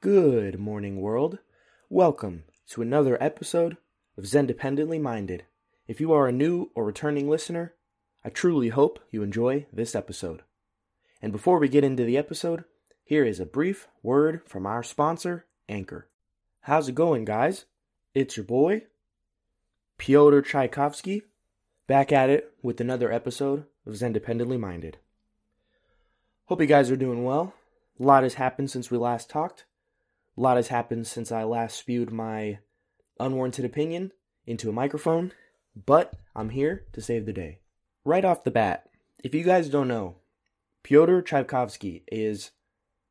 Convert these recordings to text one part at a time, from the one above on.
Good morning, world. Welcome to another episode of Zen Dependently Minded. If you are a new or returning listener, I truly hope you enjoy this episode. And before we get into the episode, here is a brief word from our sponsor, Anchor. How's it going, guys? It's your boy, Pyotr Tchaikovsky, back at it with another episode of Zen Dependently Minded. Hope you guys are doing well. A lot has happened since we last talked. A lot has happened since I last spewed my unwarranted opinion into a microphone, but I'm here to save the day. Right off the bat, if you guys don't know, Pyotr Tchaikovsky is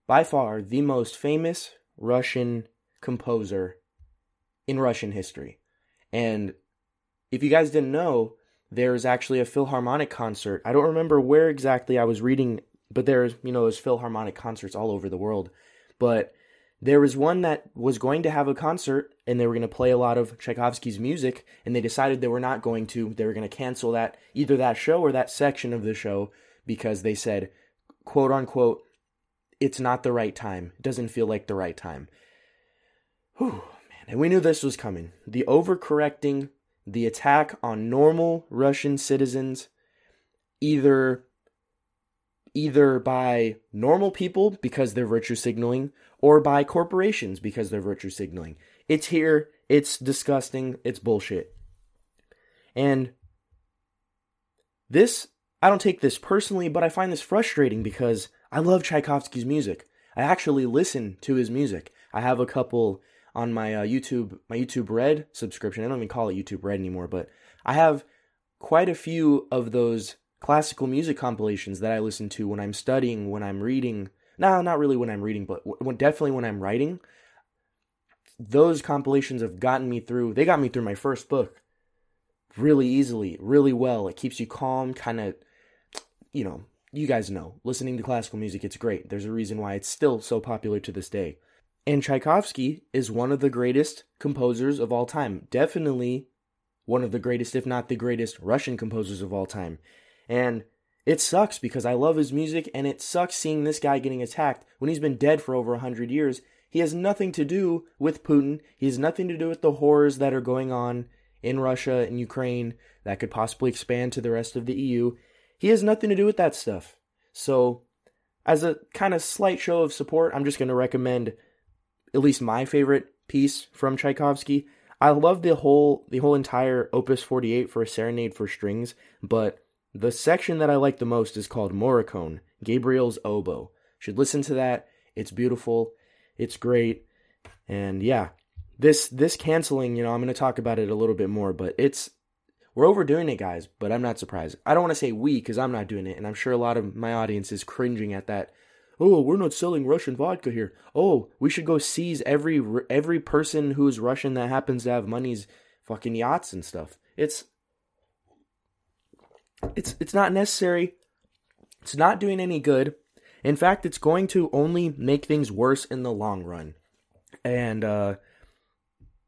by far the most famous Russian composer in Russian history. And if you guys didn't know, there's actually a Philharmonic concert. I don't remember where exactly I was reading, but there's, you know, there's Philharmonic concerts all over the world. But there was one that was going to have a concert and they were going to play a lot of Tchaikovsky's music, and they decided they were not going to. They were going to cancel that, either that show or that section of the show, because they said, quote unquote, it's not the right time. It doesn't feel like the right time. Whew, man. And we knew this was coming. The overcorrecting, the attack on normal Russian citizens, either either by normal people because they're virtue signaling or by corporations because they're virtue signaling. It's here, it's disgusting, it's bullshit. And this, I don't take this personally, but I find this frustrating because I love Tchaikovsky's music. I actually listen to his music. I have a couple on my uh, YouTube, my YouTube Red subscription. I don't even call it YouTube Red anymore, but I have quite a few of those classical music compilations that I listen to when I'm studying, when I'm reading. No, not really when I'm reading, but when, definitely when I'm writing. Those compilations have gotten me through. They got me through my first book really easily, really well. It keeps you calm, kind of, you know, you guys know. Listening to classical music, it's great. There's a reason why it's still so popular to this day. And Tchaikovsky is one of the greatest composers of all time. Definitely one of the greatest, if not the greatest, Russian composers of all time. And it sucks because I love his music, and it sucks seeing this guy getting attacked when he's been dead for over a hundred years. He has nothing to do with Putin. He has nothing to do with the horrors that are going on in Russia and Ukraine that could possibly expand to the rest of the EU. He has nothing to do with that stuff. So, as a kind of slight show of support, I'm just going to recommend at least my favorite piece from Tchaikovsky. I love the whole the whole entire Opus 48 for a serenade for strings, but the section that I like the most is called Morricone, Gabriel's Oboe. Should listen to that. It's beautiful. It's great. And yeah, this this canceling, you know, I'm going to talk about it a little bit more, but it's we're overdoing it, guys, but I'm not surprised. I don't want to say we cuz I'm not doing it, and I'm sure a lot of my audience is cringing at that. Oh, we're not selling Russian vodka here. Oh, we should go seize every every person who's Russian that happens to have money's fucking yachts and stuff. It's it's it's not necessary. It's not doing any good. In fact, it's going to only make things worse in the long run. And uh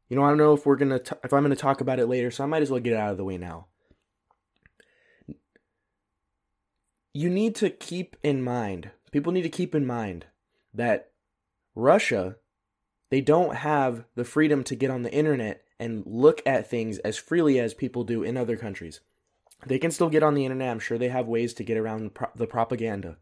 you know, I don't know if we're to if I'm to talk about it later, so I might as well get it out of the way now. You need to keep in mind, people need to keep in mind that Russia they don't have the freedom to get on the internet and look at things as freely as people do in other countries. They can still get on the internet. I'm sure they have ways to get around the propaganda.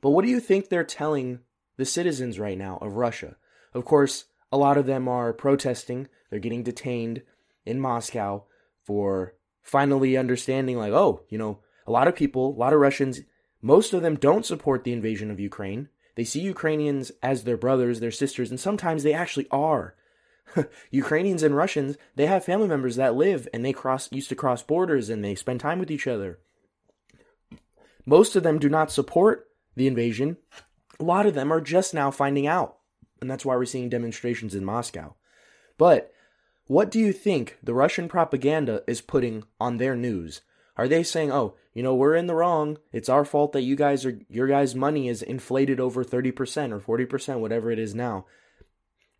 But what do you think they're telling the citizens right now of Russia? Of course, a lot of them are protesting. They're getting detained in Moscow for finally understanding, like, oh, you know, a lot of people, a lot of Russians, most of them don't support the invasion of Ukraine. They see Ukrainians as their brothers, their sisters, and sometimes they actually are. Ukrainians and Russians, they have family members that live and they cross used to cross borders and they spend time with each other. Most of them do not support the invasion. A lot of them are just now finding out. And that's why we're seeing demonstrations in Moscow. But what do you think the Russian propaganda is putting on their news? Are they saying, "Oh, you know, we're in the wrong. It's our fault that you guys are your guys' money is inflated over 30% or 40%, whatever it is now."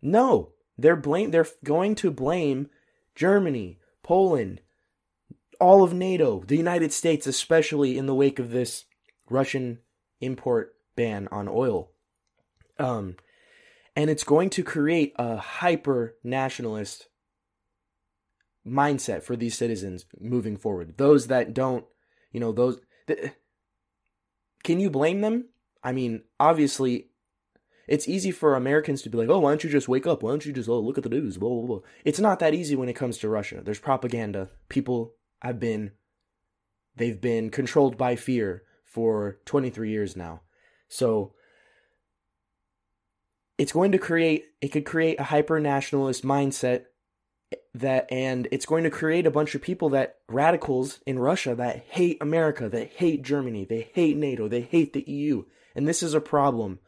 No, they're blame they're going to blame Germany, Poland, all of NATO, the United States especially in the wake of this Russian import ban on oil. Um And it's going to create a hyper nationalist mindset for these citizens moving forward. Those that don't, you know, those. Th- can you blame them? I mean, obviously, it's easy for Americans to be like, oh, why don't you just wake up? Why don't you just, oh, look at the news? Blah, blah, blah. It's not that easy when it comes to Russia. There's propaganda. People have been, they've been controlled by fear for 23 years now. So, it's going to create, it could create a hyper nationalist mindset that and it's going to create a bunch of people that radicals in Russia that hate America, that hate Germany, they hate NATO, they hate the EU. And this is a problem.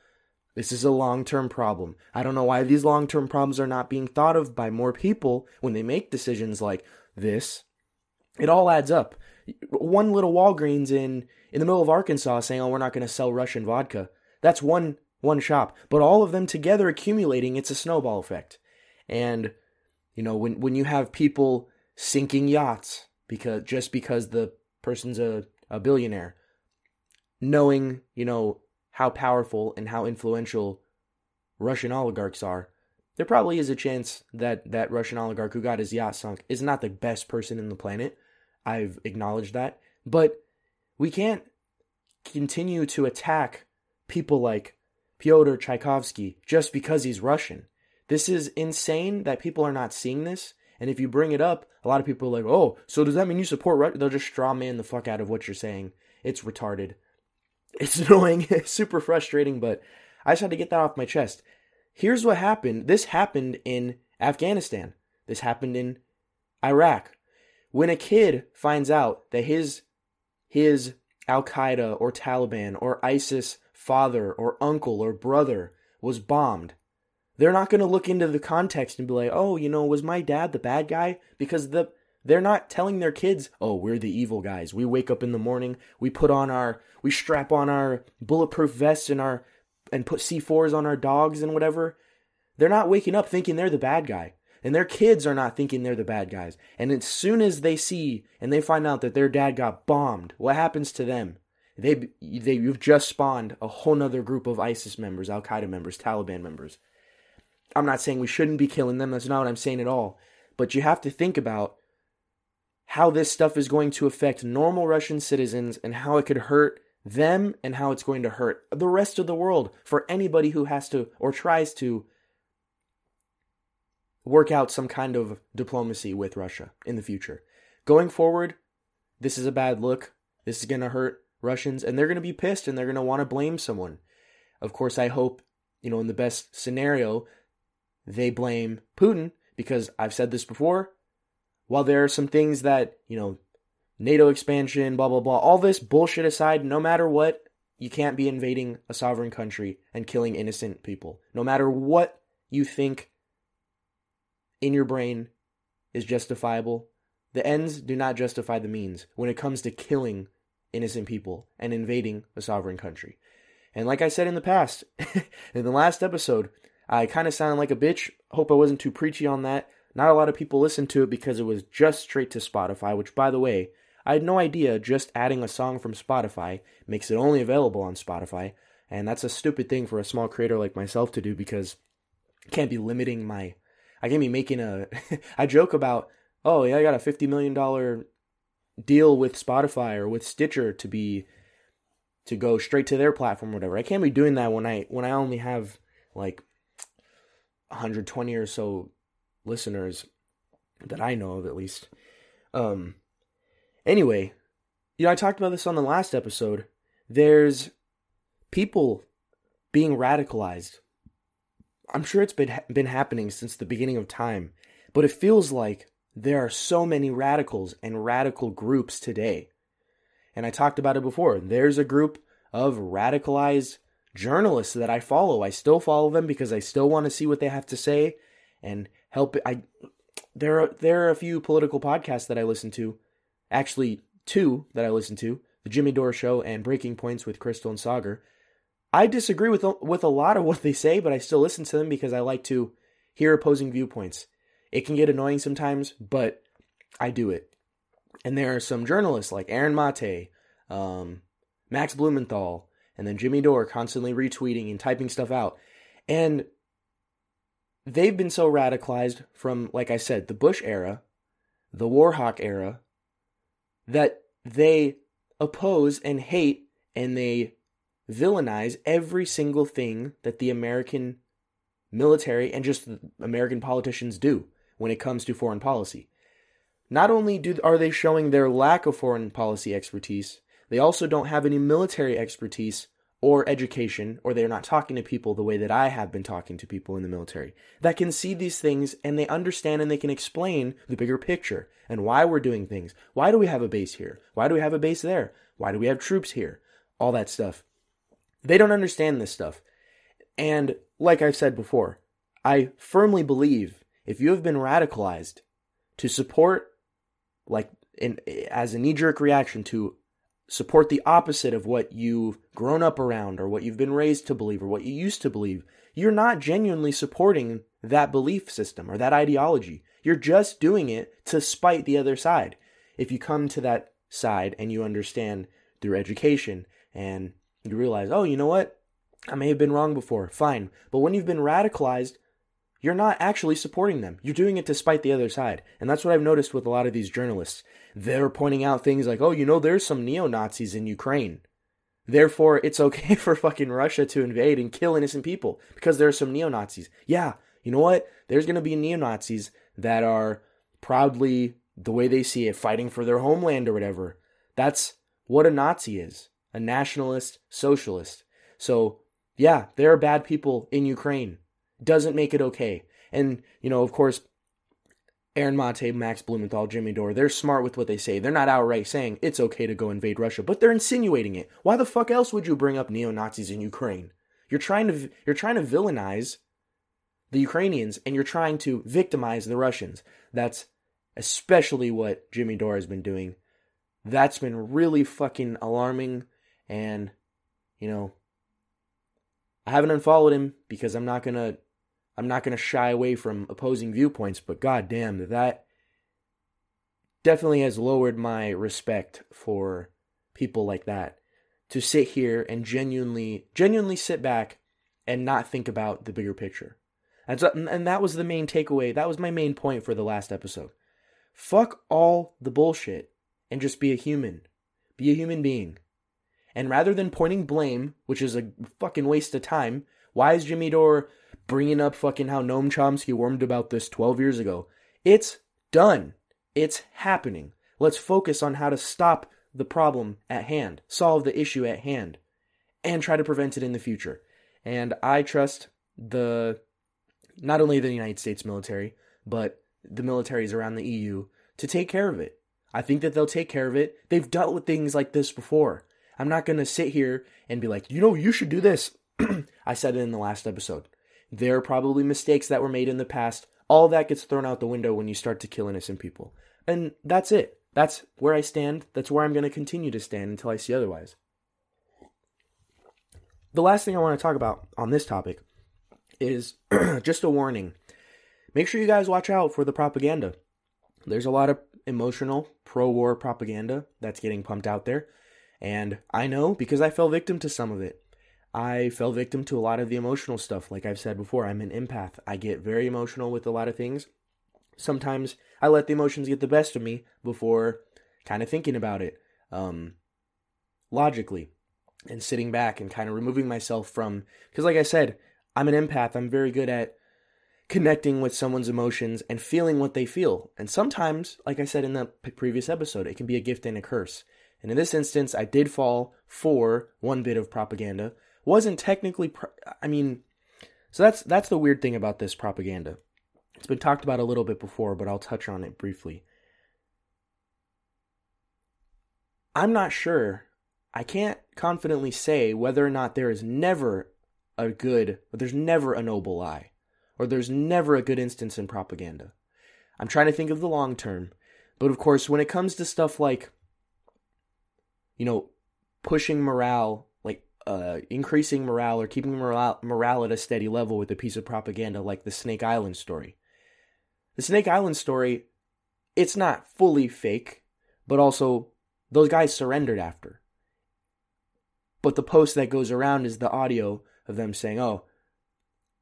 This is a long-term problem. I don't know why these long-term problems are not being thought of by more people when they make decisions like this. It all adds up. One little Walgreens in in the middle of Arkansas saying, "Oh, we're not going to sell Russian vodka." That's one one shop, but all of them together accumulating, it's a snowball effect. And you know, when when you have people sinking yachts because just because the person's a, a billionaire, knowing, you know, how powerful and how influential Russian oligarchs are, there probably is a chance that that Russian oligarch who got his yacht sunk is not the best person in the planet. I've acknowledged that. But we can't continue to attack people like Pyotr Tchaikovsky just because he's Russian. This is insane that people are not seeing this. And if you bring it up, a lot of people are like, oh, so does that mean you support Russia? They'll just straw man the fuck out of what you're saying. It's retarded. It's annoying. It's super frustrating, but I just had to get that off my chest. Here's what happened. This happened in Afghanistan. This happened in Iraq. When a kid finds out that his his Al Qaeda or Taliban or ISIS father or uncle or brother was bombed, they're not going to look into the context and be like, "Oh, you know, was my dad the bad guy?" Because the they're not telling their kids, "Oh, we're the evil guys. We wake up in the morning, we put on our we strap on our bulletproof vests and our and put C4s on our dogs and whatever." They're not waking up thinking they're the bad guy. And their kids are not thinking they're the bad guys. And as soon as they see and they find out that their dad got bombed, what happens to them? They, they you've just spawned a whole nother group of ISIS members, Al Qaeda members, Taliban members. I'm not saying we shouldn't be killing them. That's not what I'm saying at all. But you have to think about how this stuff is going to affect normal Russian citizens and how it could hurt them and how it's going to hurt the rest of the world for anybody who has to or tries to work out some kind of diplomacy with Russia in the future. Going forward, this is a bad look. This is going to hurt Russians and they're going to be pissed and they're going to want to blame someone. Of course, I hope, you know, in the best scenario, they blame Putin because I've said this before. While there are some things that, you know, NATO expansion, blah, blah, blah, all this bullshit aside, no matter what, you can't be invading a sovereign country and killing innocent people. No matter what you think in your brain is justifiable, the ends do not justify the means when it comes to killing innocent people and invading a sovereign country. And like I said in the past, in the last episode, I kind of sounded like a bitch. Hope I wasn't too preachy on that. Not a lot of people listened to it because it was just straight to Spotify, which, by the way, I had no idea just adding a song from Spotify makes it only available on Spotify. And that's a stupid thing for a small creator like myself to do because I can't be limiting my. I can't be making a. I joke about, oh, yeah, I got a $50 million deal with Spotify or with Stitcher to be. to go straight to their platform or whatever. I can't be doing that when I when I only have like 120 or so listeners that I know of at least. Um anyway, you know I talked about this on the last episode. There's people being radicalized. I'm sure it's been been happening since the beginning of time, but it feels like there are so many radicals and radical groups today. And I talked about it before. There's a group of radicalized journalists that I follow. I still follow them because I still want to see what they have to say and help. I there are there are a few political podcasts that I listen to, actually two that I listen to: the Jimmy Dore Show and Breaking Points with Crystal and Saagar. I disagree with with a lot of what they say, but I still listen to them because I like to hear opposing viewpoints. It can get annoying sometimes, but I do it. And there are some journalists like Aaron Mate, um, Max Blumenthal, and then Jimmy Dore constantly retweeting and typing stuff out. And they've been so radicalized from, like I said, the Bush era, the Warhawk era, that they oppose and hate and they villainize every single thing that the American military and just American politicians do when it comes to foreign policy. Not only do are they showing their lack of foreign policy expertise, they also don't have any military expertise or education, or they're not talking to people the way that I have been talking to people in the military that can see these things and they understand and they can explain the bigger picture and why we're doing things. Why do we have a base here? Why do we have a base there? Why do we have troops here? All that stuff. They don't understand this stuff. And like I've said before, I firmly believe if you have been radicalized to support like in, as a knee jerk reaction to support the opposite of what you've grown up around or what you've been raised to believe or what you used to believe, you're not genuinely supporting that belief system or that ideology. You're just doing it to spite the other side. If you come to that side and you understand through education and you realize, oh, you know what? I may have been wrong before. Fine. But when you've been radicalized, you're not actually supporting them. You're doing it to spite the other side. And that's what I've noticed with a lot of these journalists. They're pointing out things like, oh, you know, there's some neo Nazis in Ukraine. Therefore, it's okay for fucking Russia to invade and kill innocent people because there are some neo Nazis. Yeah, you know what? There's going to be neo Nazis that are proudly, the way they see it, fighting for their homeland or whatever. That's what a Nazi is a nationalist socialist. So, yeah, there are bad people in Ukraine doesn't make it okay. And, you know, of course, Aaron Mate, Max Blumenthal, Jimmy Dore, they're smart with what they say. They're not outright saying it's okay to go invade Russia, but they're insinuating it. Why the fuck else would you bring up neo-Nazis in Ukraine? You're trying to you're trying to villainize the Ukrainians and you're trying to victimize the Russians. That's especially what Jimmy Dore has been doing. That's been really fucking alarming and you know I haven't unfollowed him because I'm not going to I'm not going to shy away from opposing viewpoints, but goddamn, that definitely has lowered my respect for people like that. To sit here and genuinely, genuinely sit back and not think about the bigger picture. And, and that was the main takeaway. That was my main point for the last episode. Fuck all the bullshit and just be a human. Be a human being. And rather than pointing blame, which is a fucking waste of time, why is Jimmy Dore bringing up fucking how Noam Chomsky warned about this 12 years ago. It's done. It's happening. Let's focus on how to stop the problem at hand, solve the issue at hand, and try to prevent it in the future. And I trust the not only the United States military, but the militaries around the EU to take care of it. I think that they'll take care of it. They've dealt with things like this before. I'm not going to sit here and be like, you know, you should do this. I said it in the last episode. There are probably mistakes that were made in the past. All that gets thrown out the window when you start to kill innocent people. And that's it. That's where I stand. That's where I'm going to continue to stand until I see otherwise. The last thing I want to talk about on this topic is just a warning. Make sure you guys watch out for the propaganda. There's a lot of emotional pro war propaganda that's getting pumped out there. And I know because I fell victim to some of it. I fell victim to a lot of the emotional stuff. Like I've said before, I'm an empath. I get very emotional with a lot of things. Sometimes I let the emotions get the best of me before kind of thinking about it um, logically and sitting back and kind of removing myself from. Because, like I said, I'm an empath. I'm very good at connecting with someone's emotions and feeling what they feel. And sometimes, like I said in the previous episode, it can be a gift and a curse. And in this instance, I did fall for one bit of propaganda wasn't technically pro- I mean so that's that's the weird thing about this propaganda. It's been talked about a little bit before, but I'll touch on it briefly. I'm not sure. I can't confidently say whether or not there is never a good, or there's never a noble lie, or there's never a good instance in propaganda. I'm trying to think of the long term, but of course, when it comes to stuff like, you know, pushing morale uh, increasing morale or keeping morale, morale at a steady level with a piece of propaganda like the Snake Island story. The Snake Island story, it's not fully fake, but also those guys surrendered after. But the post that goes around is the audio of them saying, "Oh,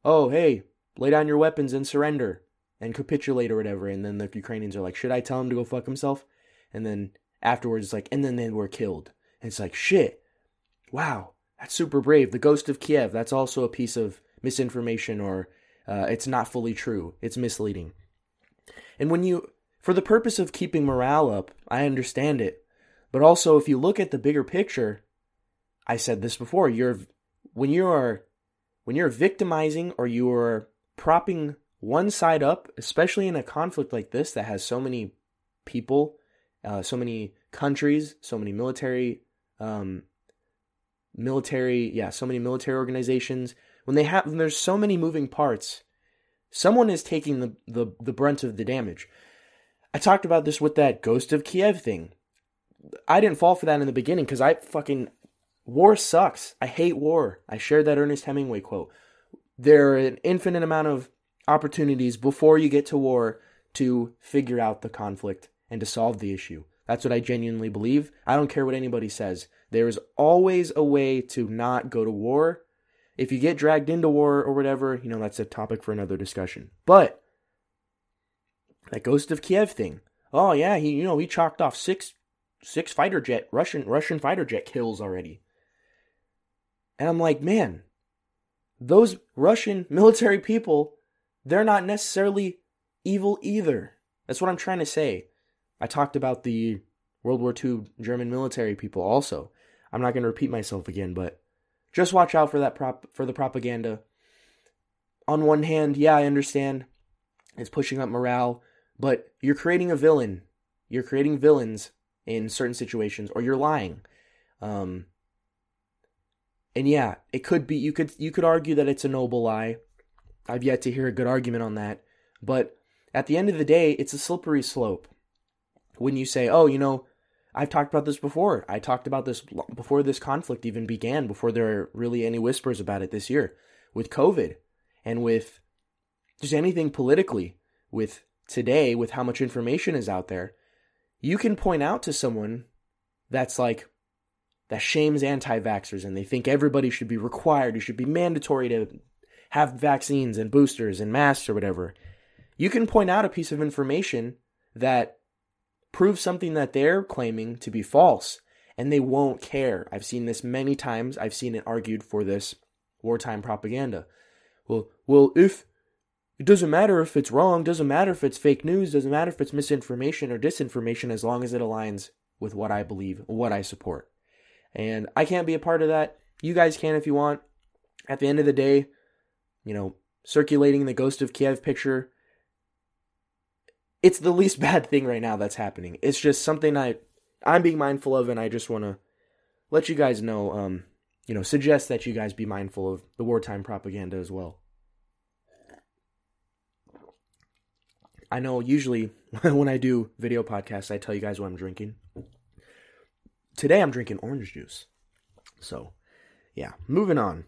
oh, hey, lay down your weapons and surrender and capitulate or whatever. And then the Ukrainians are like, should I tell him to go fuck himself? And then afterwards, it's like, and then they were killed. And it's like, shit, wow, that's super brave. The Ghost of Kiev, that's also a piece of misinformation or uh, it's not fully true. It's misleading. And when you, for the purpose of keeping morale up, I understand it. But also, if you look at the bigger picture, I said this before, you're, when you are, when you're victimizing or you are propping one side up, especially in a conflict like this that has so many people, uh, so many countries, so many military, um, military, yeah, so many military organizations. When they have, when there's so many moving parts, someone is taking the, the the brunt of the damage. I talked about this with that Ghost of Kiev thing. I didn't fall for that in the beginning because I fucking war sucks. I hate war. I shared that Ernest Hemingway quote. There are an infinite amount of opportunities before you get to war to figure out the conflict and to solve the issue. That's what I genuinely believe. I don't care what anybody says. There is always a way to not go to war. If you get dragged into war or whatever, you know, that's a topic for another discussion. But that Ghost of Kiev thing. Oh yeah, he you know, he chalked off six six fighter jet Russian Russian fighter jet kills already. And I'm like, man, those Russian military people they're not necessarily evil either. That's what I'm trying to say. I talked about the World War II German military people also. I'm not going to repeat myself again, but just watch out for that prop for the propaganda. On one hand, yeah, I understand it's pushing up morale, but you're creating a villain. You're creating villains in certain situations, or you're lying. Um, and yeah, it could be you could you could argue that it's a noble lie. I've yet to hear a good argument on that. But at the end of the day, it's a slippery slope. When you say, oh, you know, I've talked about this before. I talked about this before this conflict even began, before there are really any whispers about it this year, with COVID and with just anything politically, with today, with how much information is out there. You can point out to someone that's like, that shames anti vaxxers and they think everybody should be required, it should be mandatory to have vaccines and boosters and masks or whatever, you can point out a piece of information that proves something that they're claiming to be false and they won't care. I've seen this many times. I've seen it argued for this wartime propaganda. Well, well, if it doesn't matter if it's wrong, doesn't matter if it's fake news, doesn't matter if it's misinformation or disinformation as long as it aligns with what I believe, what I support. And I can't be a part of that. You guys can if you want. At the end of the day, you know, circulating the Ghost of Kiev picture. It's the least bad thing right now that's happening. It's just something I I'm being mindful of and I just want to let you guys know um you know, suggest that you guys be mindful of the wartime propaganda as well. I know usually when I do video podcasts, I tell you guys what I'm drinking. Today I'm drinking orange juice. So, yeah, moving on.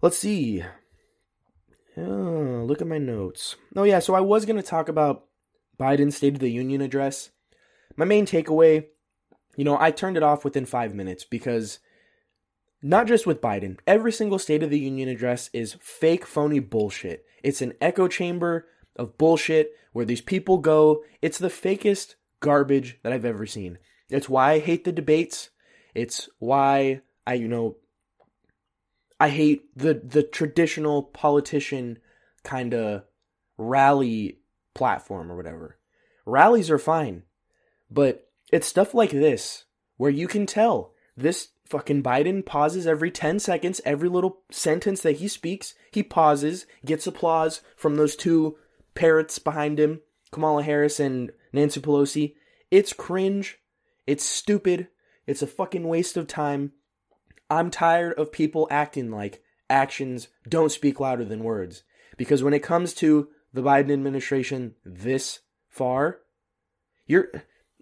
Let's see. Oh, look at my notes. Oh, yeah, so I was going to talk about Biden's State of the Union address. My main takeaway, you know, I turned it off within five minutes because not just with Biden, every single State of the Union address is fake, phony bullshit. It's an echo chamber of bullshit where these people go. It's the fakest garbage that I've ever seen. It's why I hate the debates. It's why I, you know, I hate the the traditional politician kind of rally platform or whatever. Rallies are fine, but it's stuff like this where you can tell this fucking Biden pauses every 10 seconds, every little sentence that he speaks, he pauses, gets applause from those two parrots behind him, Kamala Harris and Nancy Pelosi. It's cringe. It's stupid. It's a fucking waste of time. I'm tired of people acting like actions don't speak louder than words. Because when it comes to the Biden administration this far, you're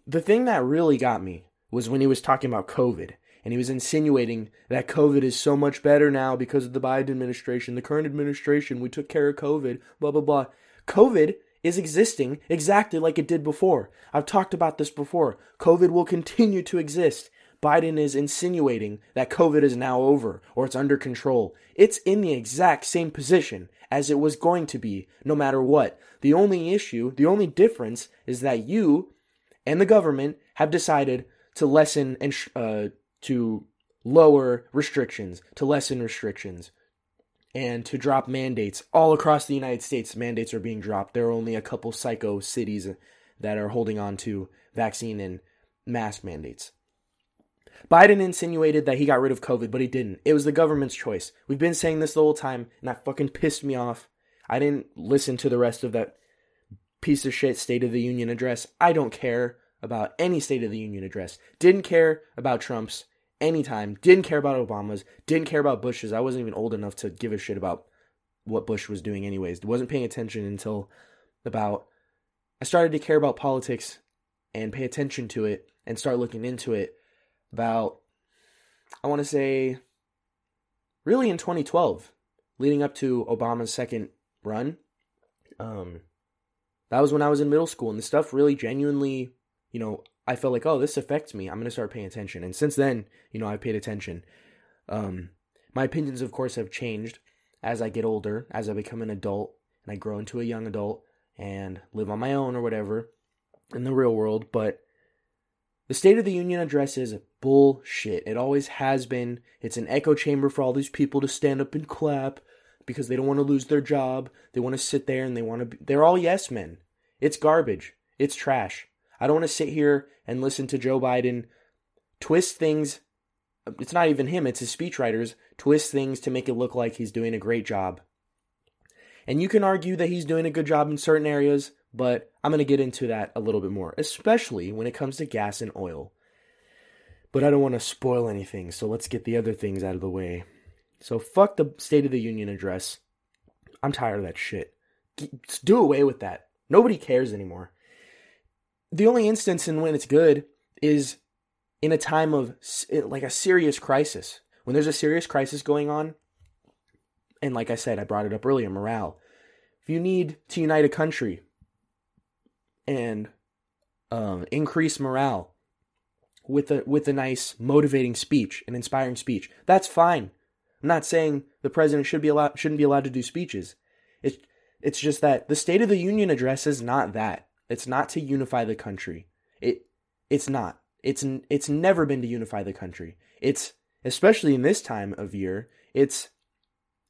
the thing that really got me was when he was talking about COVID and he was insinuating that COVID is so much better now because of the Biden administration, the current administration, we took care of COVID, blah blah blah. COVID is existing exactly like it did before. I've talked about this before. COVID will continue to exist Biden is insinuating that COVID is now over or it's under control. It's in the exact same position as it was going to be, no matter what. The only issue, the only difference is that you and the government have decided to lessen and uh, to lower restrictions, to lessen restrictions, and to drop mandates all across the United States. Mandates are being dropped. There are only a couple psycho cities that are holding on to vaccine and mask mandates. Biden insinuated that he got rid of COVID, but he didn't. It was the government's choice. We've been saying this the whole time, and that fucking pissed me off. I didn't listen to the rest of that piece of shit State of the Union address. I don't care about any State of the Union address. Didn't care about Trump's anytime. Didn't care about Obama's. Didn't care about Bush's. I wasn't even old enough to give a shit about what Bush was doing, anyways. Wasn't paying attention until about. I started to care about politics and pay attention to it and start looking into it about, I want to say, really in 2012, leading up to Obama's second run. Um, that was when I was in middle school, and the stuff really genuinely, you know, I felt like, oh, this affects me. I'm going to start paying attention. And since then, you know, I've paid attention. Um, my opinions, of course, have changed as I get older, as I become an adult, and I grow into a young adult and live on my own or whatever in the real world, but the State of the Union address is bullshit. It always has been. It's an echo chamber for all these people to stand up and clap because they don't want to lose their job. They want to sit there and they want to be, they're all yes men. It's garbage. It's trash. I don't want to sit here and listen to Joe Biden twist things. It's not even him, it's his speechwriters twist things to make it look like he's doing a great job. And you can argue that he's doing a good job in certain areas, but I'm going to get into that a little bit more, especially when it comes to gas and oil. But I don't want to spoil anything, so let's get the other things out of the way. So fuck the State of the Union address. I'm tired of that shit. Just do away with that. Nobody cares anymore. The only instance in when it's good is in a time of like a serious crisis. When there's a serious crisis going on, and like I said, I brought it up earlier, morale. If you need to unite a country, and um, increase morale with a with a nice motivating speech, an inspiring speech. That's fine. I'm not saying the president should be allowed shouldn't be allowed to do speeches. It's it's just that the State of the Union address is not that. It's not to unify the country. It it's not. It's it's never been to unify the country. It's especially in this time of year. It's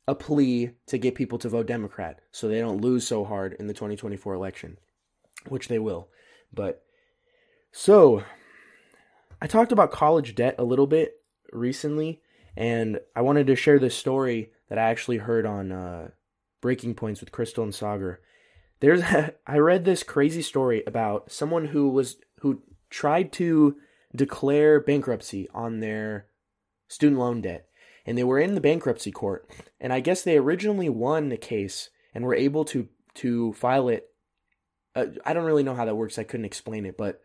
a plea to get people to vote Democrat so they don't lose so hard in the 2024 election which they will. But so I talked about college debt a little bit recently, and I wanted to share this story that I actually heard on uh, Breaking Points with Crystal and Saagar. There's I read this crazy story about someone who was who tried to declare bankruptcy on their student loan debt and they were in the bankruptcy court and I guess they originally won the case and were able to to file it uh, I don't really know how that works. I couldn't explain it, but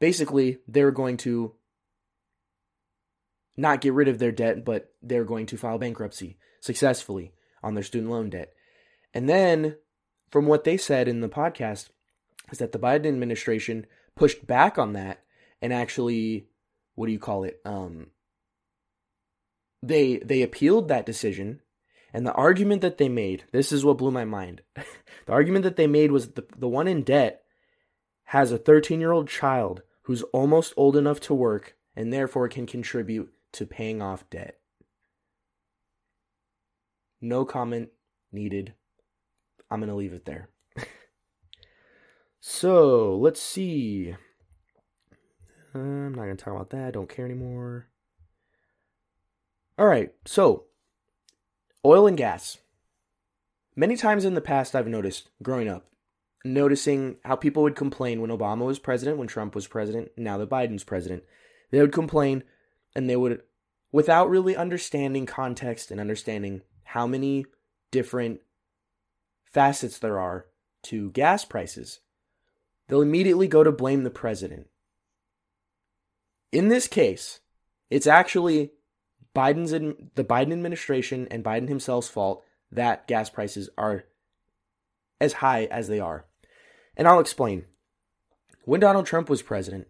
basically they're going to not get rid of their debt, but they're going to file bankruptcy successfully on their student loan debt. And then, from what they said in the podcast, is that the Biden administration pushed back on that and actually, what do you call it? Um, they they appealed that decision and the argument that they made, this is what blew my mind. the argument that they made was the, the one in debt has a 13 year old child who's almost old enough to work and therefore can contribute to paying off debt. No comment needed. I'm going to leave it there. so, let's see. Uh, I'm not going to talk about that. I don't care anymore. All right. So, Oil and gas. Many times in the past, I've noticed growing up, noticing how people would complain when Obama was president, when Trump was president, now that Biden's president. They would complain and they would, without really understanding context and understanding how many different facets there are to gas prices, they'll immediately go to blame the president. In this case, it's actually Biden's in, the Biden administration and Biden himself's fault that gas prices are as high as they are. And I'll explain. When Donald Trump was president,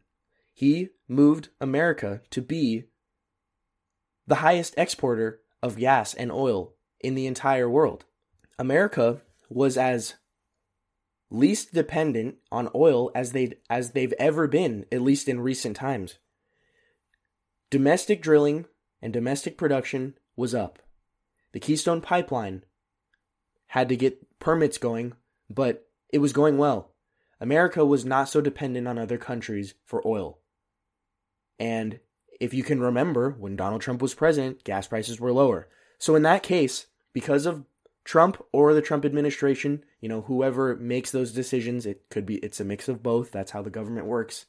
he moved America to be the highest exporter of gas and oil in the entire world. America was as least dependent on oil as they as they've ever been, at least in recent times. Domestic drilling and domestic production was up. The Keystone Pipeline had to get permits going, but it was going well. America was not so dependent on other countries for oil. And if you can remember, when Donald Trump was president, gas prices were lower. So in that case, because of Trump or the Trump administration, you know, whoever makes those decisions, it could be it's a mix of both. That's how the government works.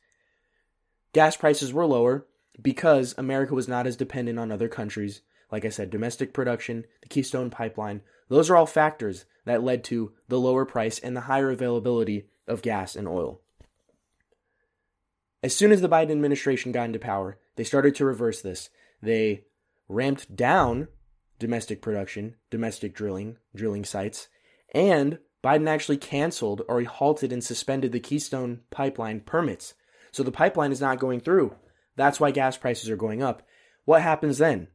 Gas prices were lower because America was not as dependent on other countries. Like I said, domestic production, the Keystone pipeline, those are all factors that led to the lower price and the higher availability of gas and oil. As soon as the Biden administration got into power, they started to reverse this. They ramped down domestic production, domestic drilling, drilling sites, and Biden actually canceled or he halted and suspended the Keystone pipeline permits. So the pipeline is not going through. That's why gas prices are going up. What happens then?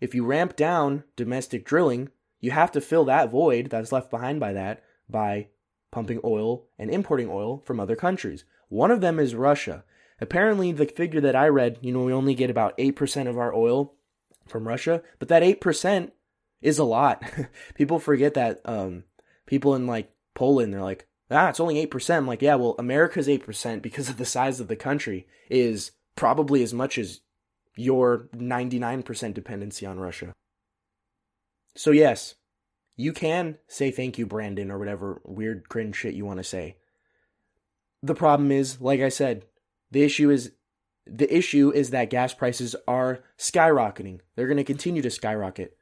If you ramp down domestic drilling, you have to fill that void that's left behind by that by pumping oil and importing oil from other countries. One of them is Russia. Apparently, the figure that I read, you know, we only get about 8% of our oil from Russia, but that 8% is a lot. people forget that um, people in like Poland, they're like, ah, it's only 8%. I'm like, yeah, well, America's 8% because of the size of the country is probably as much as your 99% dependency on Russia. So, yes, you can say thank you, Brandon, or whatever weird cringe shit you want to say. The problem is, like I said, the issue is the issue is that gas prices are skyrocketing. They're going to continue to skyrocket.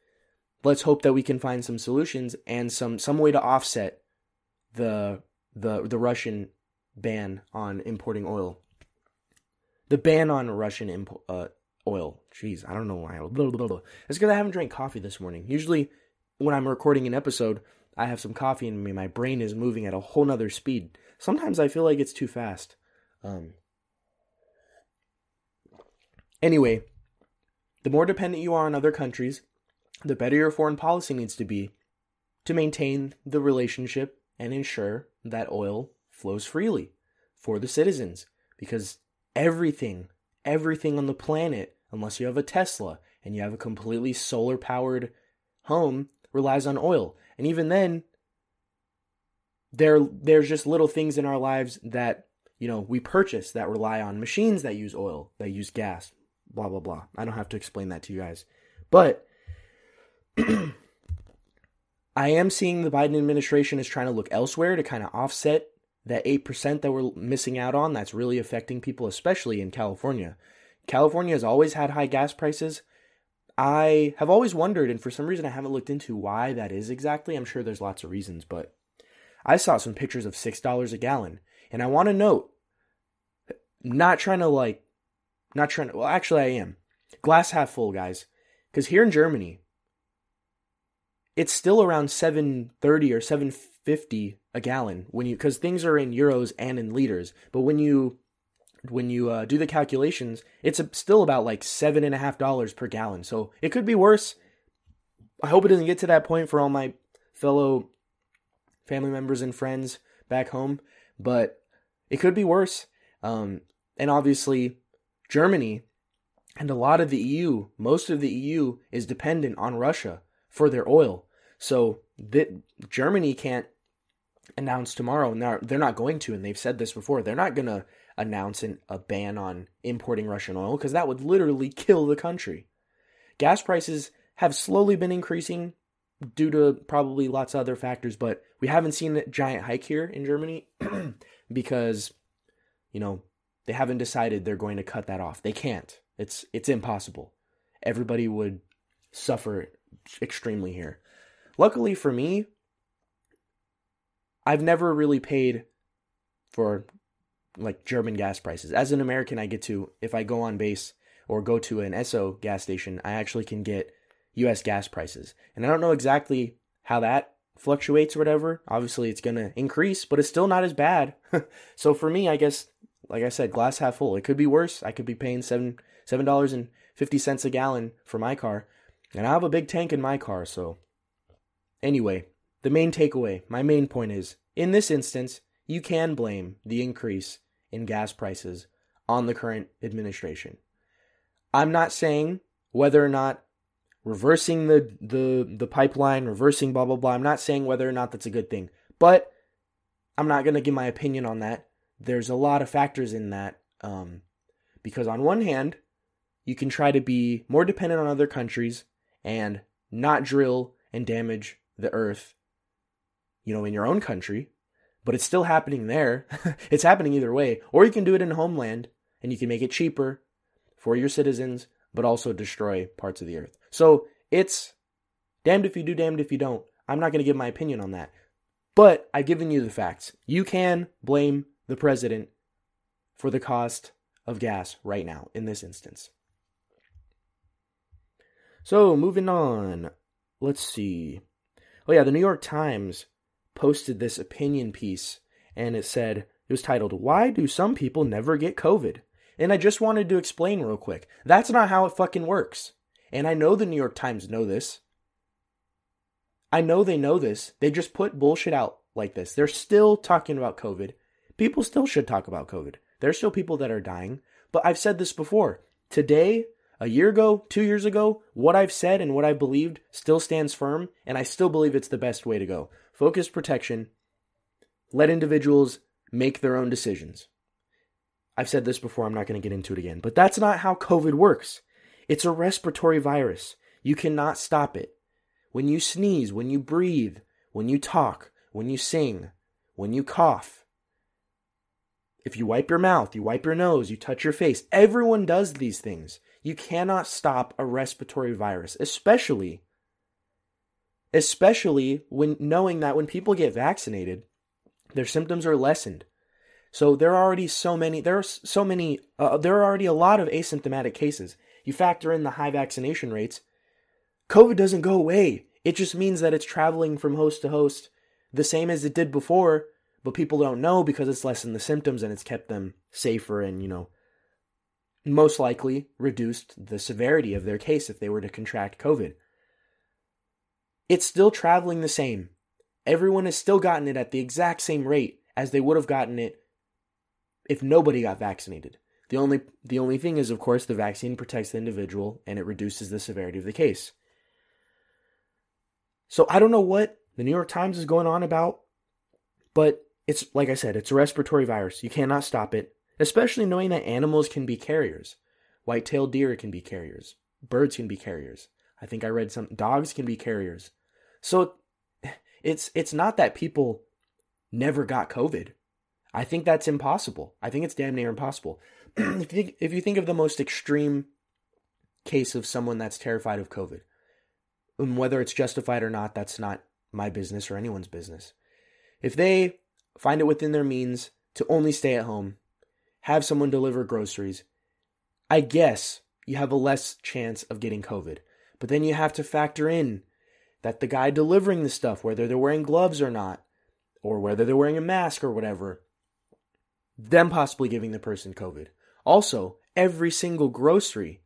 Let's hope that we can find some solutions and some some way to offset the the the Russian ban on importing oil. The ban on Russian impo- uh, oil. Jeez, I don't know why. It's because I haven't drank coffee this morning. Usually, when I'm recording an episode, I have some coffee in me. My brain is moving at a whole nother speed. Sometimes I feel like it's too fast. Um, Anyway, the more dependent you are on other countries, the better your foreign policy needs to be to maintain the relationship and ensure that oil flows freely for the citizens. Because everything, everything on the planet, unless you have a Tesla and you have a completely solar powered home, relies on oil. And even then, there there's just little things in our lives that you know we purchase that rely on machines that use oil, that use gas, blah blah blah. I don't have to explain that to you guys. But I am seeing the Biden administration is trying to look elsewhere to kind of offset that 8% that we're missing out on that's really affecting people especially in California. California has always had high gas prices. I have always wondered and for some reason I haven't looked into why that is exactly. I'm sure there's lots of reasons, but I saw some pictures of $6 a gallon and I want to note not trying to like not trying to, well, actually, I am. Glass half full, guys. Because here in Germany, it's still around 730 or 750 a gallon when you because things are in euros and in liters. But when you when you uh, do the calculations it's still about like seven and a half dollars per gallon. So it could be worse. I hope it doesn't get to that point for all my fellow family members and friends back home but it could be worse. Um, and obviously Germany and a lot of the EU, most of the EU is dependent on Russia for their oil. So that Germany can't announce tomorrow, and they're, they're not going to, and they've said this before, they're not going to announce an, a ban on importing Russian oil because that would literally kill the country. Gas prices have slowly been increasing due to probably lots of other factors, but we haven't seen a giant hike here in Germany because, you know, they haven't decided they're going to cut that off. They can't. It's it's impossible. Everybody would suffer extremely here. Luckily for me, I've never really paid for like German gas prices. As an American, I get to if I go on base or go to an Esso gas station, I actually can get US gas prices. And I don't know exactly how that fluctuates or whatever. Obviously, it's going to increase, but it's still not as bad. so for me, I guess like I said, glass half full. It could be worse. I could be paying seven seven dollars and fifty cents a gallon for my car, and I have a big tank in my car. So, anyway, the main takeaway, my main point is, in this instance, you can blame the increase in gas prices on the current administration. I'm not saying whether or not reversing the the the pipeline, reversing blah blah blah. I'm not saying whether or not that's a good thing, but I'm not gonna give my opinion on that. There's a lot of factors in that, um, because on one hand, you can try to be more dependent on other countries and not drill and damage the earth, you know, in your own country, but it's still happening there. it's happening either way, or you can do it in homeland and you can make it cheaper for your citizens, but also destroy parts of the earth. So it's damned if you do, damned if you don't. I'm not going to give my opinion on that. But I've given you the facts. You can blame the president for the cost of gas right now in this instance. So, moving on. Let's see. Oh, yeah, the New York Times posted this opinion piece and it said, it was titled, Why Do Some People Never Get COVID? And I just wanted to explain real quick. That's not how it fucking works. And I know the New York Times know this. I know they know this. They just put bullshit out like this. They're still talking about COVID. People still should talk about COVID. There's still people that are dying. But I've said this before. Today, a year ago, two years ago, what I've said and what I believed still stands firm, and I still believe it's the best way to go. Focused protection. Let individuals make their own decisions. I've said this before, I'm not going to get into it again. But that's not how COVID works. It's a respiratory virus. You cannot stop it. When you sneeze, when you breathe, when you talk, when you sing, when you cough, if you wipe your mouth, you wipe your nose, you touch your face, everyone does these things. You cannot stop a respiratory virus, especially especially when knowing that when people get vaccinated, their symptoms are lessened. So there are already so many there are so many uh, there are already a lot of asymptomatic cases you factor in the high vaccination rates, COVID doesn't go away. It just means that it's traveling from host to host the same as it did before, but people don't know because it's lessened the symptoms and it's kept them safer and, you know, most likely reduced the severity of their case if they were to contract COVID. It's still traveling the same. Everyone has still gotten it at the exact same rate as they would have gotten it if nobody got vaccinated. The only the only thing is of course the vaccine protects the individual and it reduces the severity of the case. So I don't know what the New York Times is going on about, but it's like I said, it's a respiratory virus. You cannot stop it, especially knowing that animals can be carriers. White-tailed deer can be carriers. Birds can be carriers. I think I read some dogs can be carriers. So it's it's not that people never got COVID. I think that's impossible. I think it's damn near impossible. if you think, if you think of the most extreme case of someone that's terrified of COVID, and whether it's justified or not, that's not my business or anyone's business. If they find it within their means to only stay at home, have someone deliver groceries, I guess you have a less chance of getting COVID. But then you have to factor in that the guy delivering the stuff, whether they're wearing gloves or not, or whether they're wearing a mask or whatever, them possibly giving the person COVID. Also, every single grocery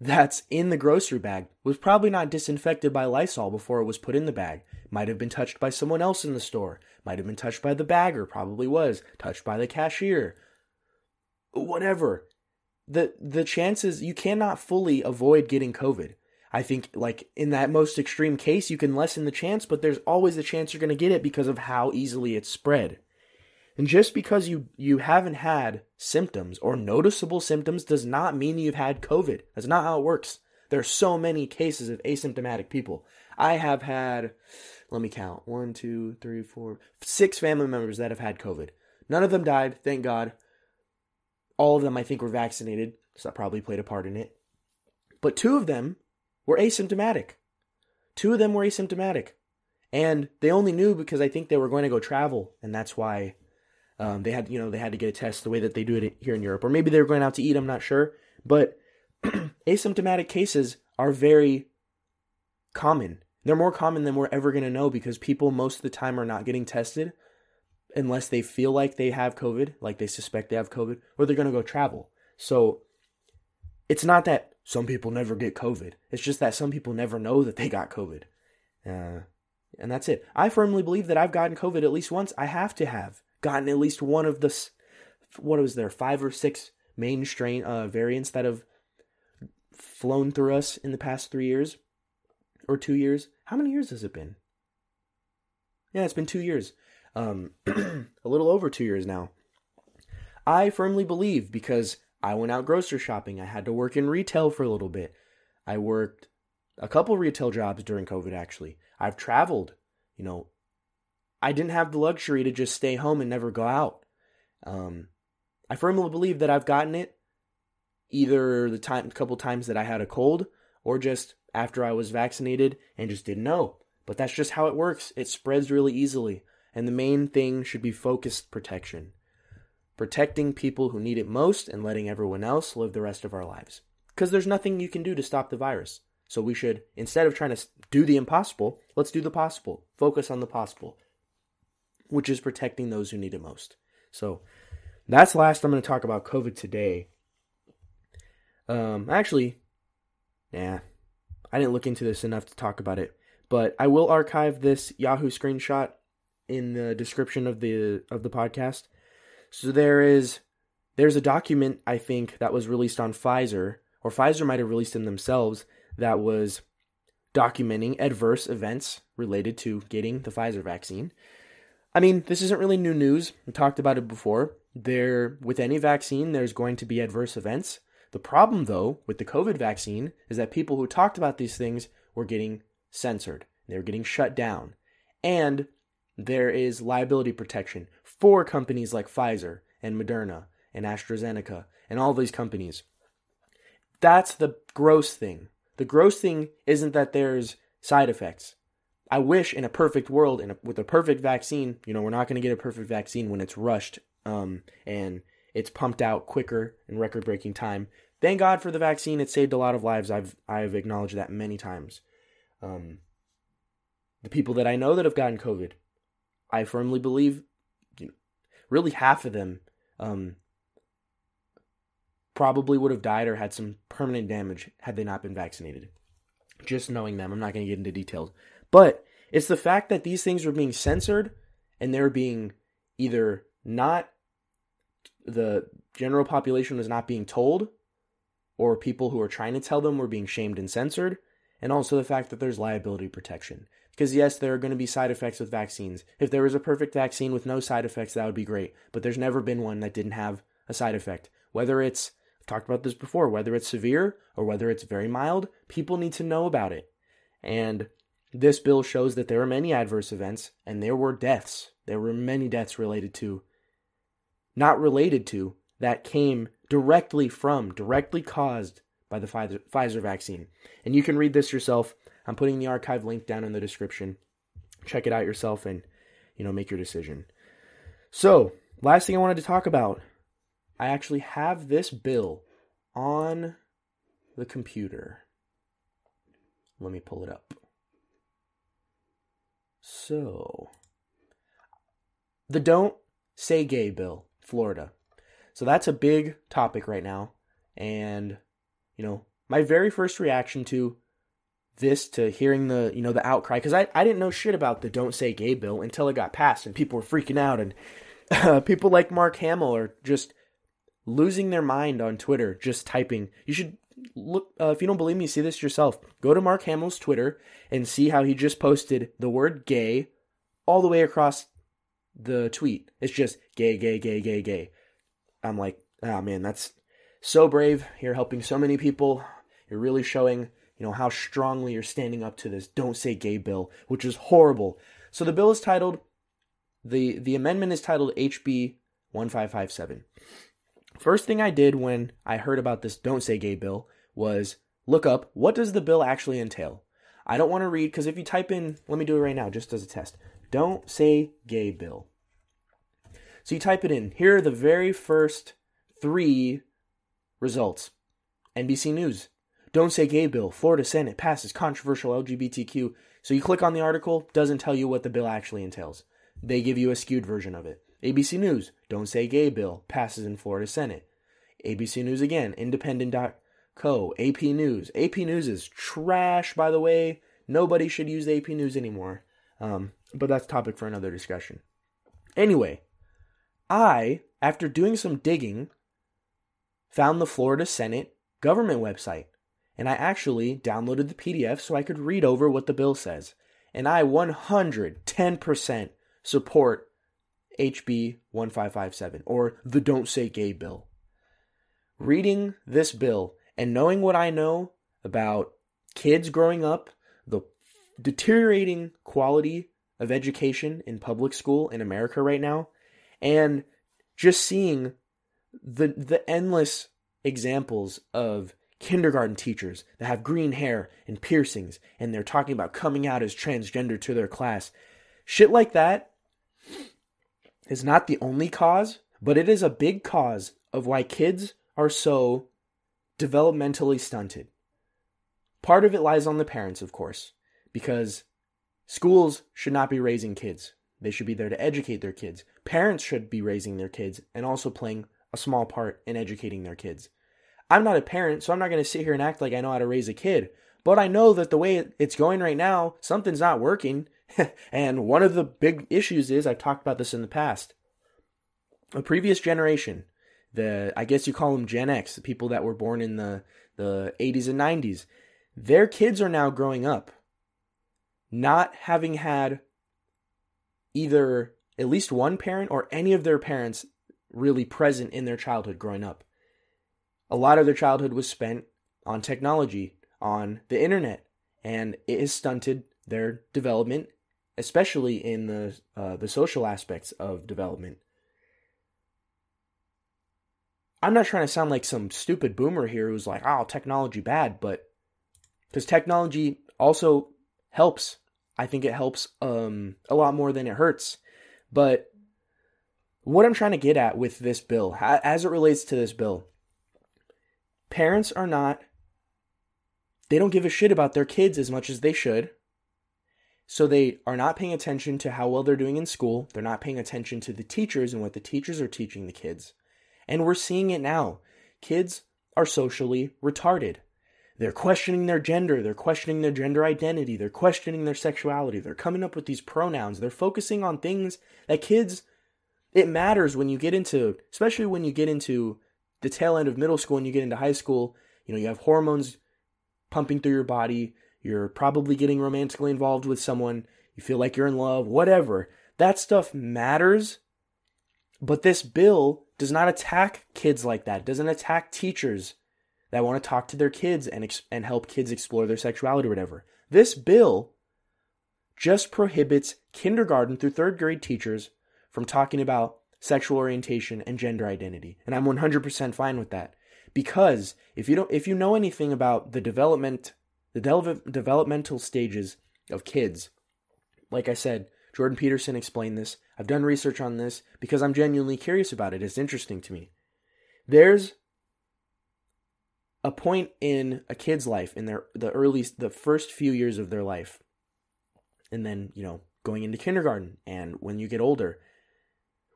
that's in the grocery bag was probably not disinfected by Lysol before it was put in the bag. Might have been touched by someone else in the store. Might have been touched by the bagger, probably was. Touched by the cashier. Whatever. The the chances you cannot fully avoid getting COVID. I think like in that most extreme case you can lessen the chance, but there's always the chance you're going to get it because of how easily it's spread. And just because you, you haven't had symptoms or noticeable symptoms does not mean you've had COVID. That's not how it works. There are so many cases of asymptomatic people. I have had, let me count, one, two, three, four, six family members that have had COVID. None of them died, thank God. All of them, I think, were vaccinated, so that probably played a part in it. But two of them were asymptomatic. Two of them were asymptomatic. And they only knew because I think they were going to go travel, and that's why um, they had, you know, they had to get a test the way that they do it here in Europe, or maybe they were going out to eat. I'm not sure, but asymptomatic cases are very common. They're more common than we're ever going to know because people most of the time are not getting tested. unless they feel like they have COVID, like they suspect they have COVID, or they're going to go travel. So it's not that some people never get COVID. It's just that some people never know that they got COVID. Uh, and that's it. I firmly believe that I've gotten COVID at least once. I have to have gotten at least one of the, what was there, five or six main strain uh, variants that have flown through us in the past three years or two years. How many years has it been? Yeah, it's been two years. Um, a little over two years now. I firmly believe because I went out grocery shopping. I had to work in retail for a little bit. I worked a couple retail jobs during COVID, actually. I've traveled. You know, I didn't have the luxury to just stay home and never go out. Um, I firmly believe that I've gotten it either the time, a couple times that I had a cold, or just after I was vaccinated and just didn't know. But that's just how it works. It spreads really easily, and the main thing should be focused protection protecting people who need it most and letting everyone else live the rest of our lives. Because there's nothing you can do to stop the virus. So we should, instead of trying to do the impossible, let's do the possible. Focus on the possible, which is protecting those who need it most. So that's last I'm going to talk about COVID today. Um, actually, yeah, I didn't look into this enough to talk about it, but I will archive this Yahoo screenshot in the description of the of the podcast so there is there's a document I think that was released on Pfizer or Pfizer might have released them themselves that was documenting adverse events related to getting the Pfizer vaccine. I mean, this isn't really new news. We talked about it before. There with any vaccine there's going to be adverse events. The problem though with the COVID vaccine is that people who talked about these things were getting censored. They were getting shut down. And there is liability protection for companies like Pfizer and Moderna and AstraZeneca and all these companies. That's the gross thing. The gross thing isn't that there's side effects. I wish in a perfect world, in a, with a perfect vaccine, you know, we're not going to get a perfect vaccine when it's rushed um, and it's pumped out quicker in record-breaking time. Thank God for the vaccine; it saved a lot of lives. I've I've acknowledged that many times. Um, the people that I know that have gotten COVID, I firmly believe, you know, really half of them um, probably would have died or had some permanent damage had they not been vaccinated. Just knowing them, I'm not going to get into details. But it's the fact that these things were being censored and they're being either not, the general population was not being told, or people who are trying to tell them were being shamed and censored, and also the fact that there's liability protection. Because yes, there are going to be side effects with vaccines. If there was a perfect vaccine with no side effects, that would be great. But there's never been one that didn't have a side effect. Whether it's, I've talked about this before, whether it's severe or whether it's very mild, people need to know about it. And this bill shows that there are many adverse events and there were deaths. There were many deaths related to, not related to, that came directly from, directly caused by the Pfizer, Pfizer vaccine. And you can read this yourself I'm putting the archive link down in the description. Check it out yourself and, you know, make your decision. So, last thing I wanted to talk about I actually have this bill on the computer. Let me pull it up. So, the Don't Say Gay bill, Florida. So, that's a big topic right now. And, you know, my very first reaction to this to hearing the you know the outcry because I, I didn't know shit about the don't say gay bill until it got passed and people were freaking out and uh, people like mark hamill are just losing their mind on twitter just typing. You should look uh, if you don't believe me see this yourself. Go to mark hamill's twitter and see how he just posted the word gay all the way across the tweet. It's just gay gay gay gay gay. I'm like oh man that's so brave. You're helping so many people. You're really showing you know, how strongly you're standing up to this don't say gay bill, which is horrible. So the bill is titled the the amendment is titled HB 1557. First thing I did when I heard about this don't say gay bill was look up what does the bill actually entail. I don't want to read because if you type in, let me do it right now just as a test. Don't say gay bill. So you type it in. Here are the very first three results. NBC News, don't say gay bill. Florida Senate passes controversial LGBTQ. So you click on the article, doesn't tell you what the bill actually entails. they give you a skewed version of it. ABC News, don't say gay bill, passes in Florida Senate. ABC News again, independent.co, AP News. AP News is trash, by the way. Nobody should use AP News anymore. Um, but that's topic for another discussion. Anyway, I, after doing some digging, found the Florida Senate government website. And I actually downloaded the PDF so I could read over what the bill says. And I 110% support HB 1557 or the Don't Say Gay bill. Reading this bill and knowing what I know about kids growing up, the deteriorating quality of education in public school in America right now, and just seeing the the endless examples of kindergarten teachers that have green hair and piercings and they're talking about coming out as transgender to their class. Shit like that is not the only cause, but it is a big cause of why kids are so developmentally stunted. Part of it lies on the parents, of course, because schools should not be raising kids. They should be there to educate their kids. Parents should be raising their kids and also playing a small part in educating their kids. I'm not a parent, so I'm not going to sit here and act like I know how to raise a kid. But I know that the way it's going right now, something's not working. and one of the big issues is I've talked about this in the past. A previous generation, the I guess you call them Gen X, the people that were born in the the 80s and 90s, their kids are now growing up not having had either at least one parent or any of their parents really present in their childhood growing up. A lot of their childhood was spent on technology, on the internet, and it has stunted their development, especially in the uh, the social aspects of development. I'm not trying to sound like some stupid boomer here who's like, "Oh, technology bad," but because technology also helps. I think it helps um, a lot more than it hurts. But what I'm trying to get at with this bill, as it relates to this bill, parents are not, they don't give a shit about their kids as much as they should. So they are not paying attention to how well they're doing in school. They're not paying attention to the teachers and what the teachers are teaching the kids. And we're seeing it now. Kids are socially retarded. They're questioning their gender, they're questioning their gender identity, they're questioning their sexuality, they're coming up with these pronouns, they're focusing on things that kids it matters when you get into especially when you get into the tail end of middle school and you get into high school, you know, you have hormones pumping through your body, you're probably getting romantically involved with someone, you feel like you're in love, whatever. That stuff matters. But this bill does not attack kids like that. It doesn't attack teachers that want to talk to their kids and ex- and help kids explore their sexuality or whatever. This bill just prohibits kindergarten through 3rd grade teachers from talking about sexual orientation and gender identity. And I'm 100% fine with that. Because if you don't if you know anything about the development the de- developmental stages of kids, like I said, Jordan Peterson explained this. I've done research on this because I'm genuinely curious about it. It's interesting to me. There's a point in a kid's life in their the early the first few years of their life and then you know going into kindergarten and when you get older